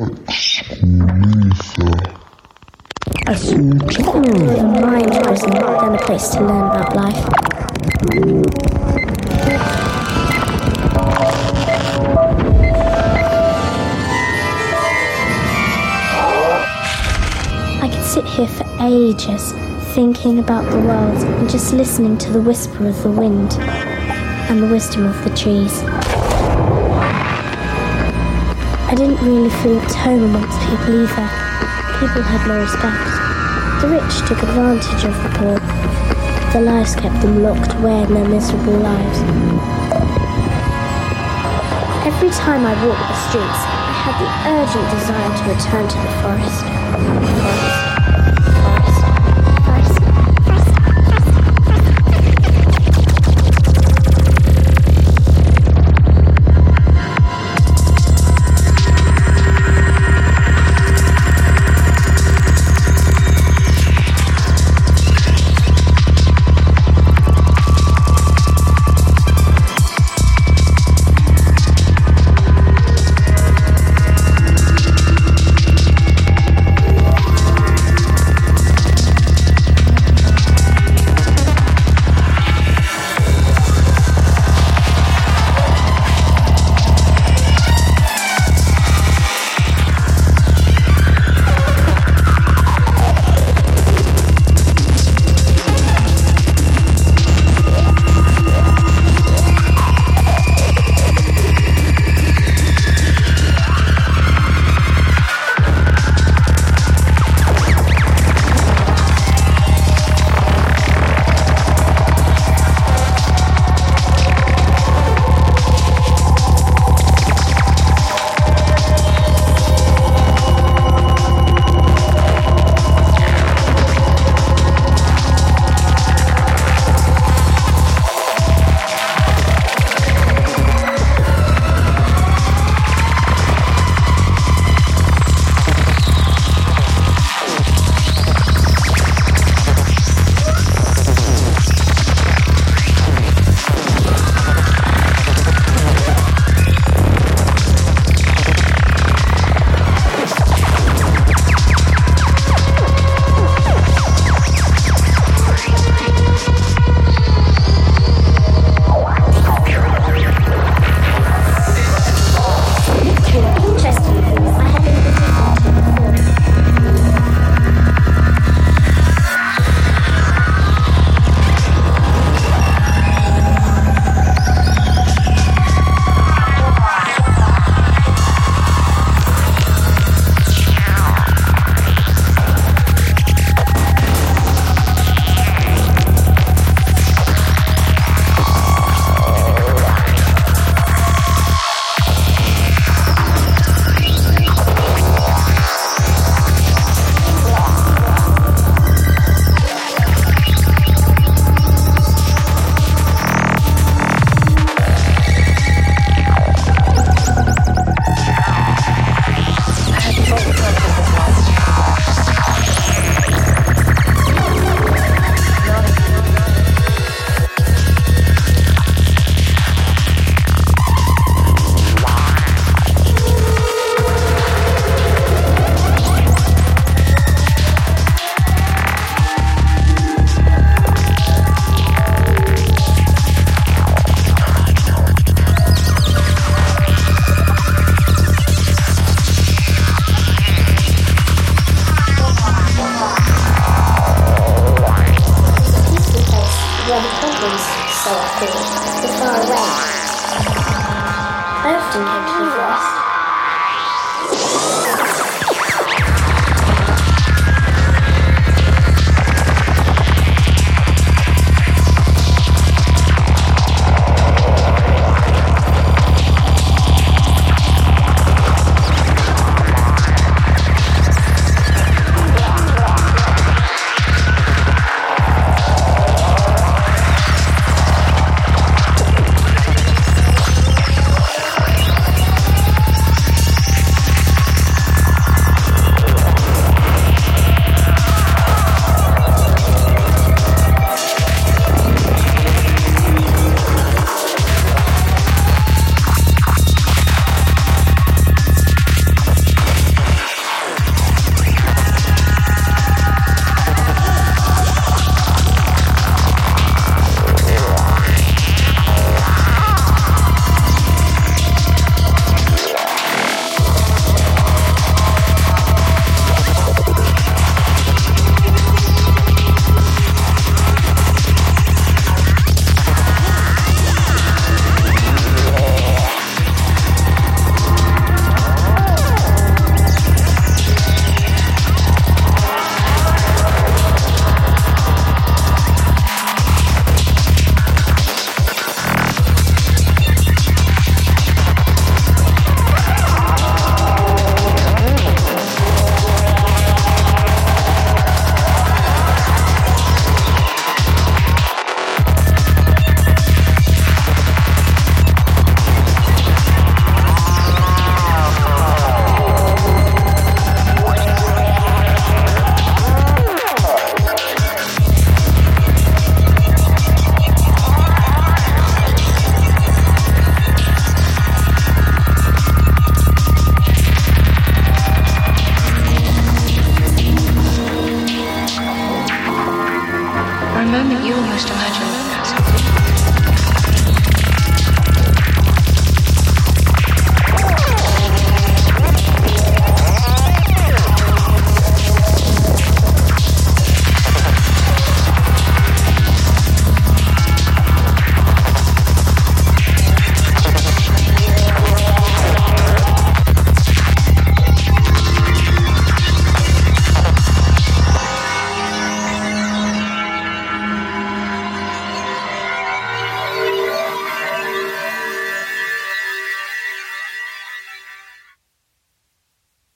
A mind prison than a place to learn about life. I could sit here for ages, thinking about the world and just listening to the whisper of the wind and the wisdom of the trees. I didn't really feel at home amongst people either. People had no respect. The rich took advantage of the poor. Their lives kept them locked away in their miserable lives. Every time I walked the streets, I had the urgent desire to return to the forest. The forest. far away. I often came to you first. moment you almost imagined.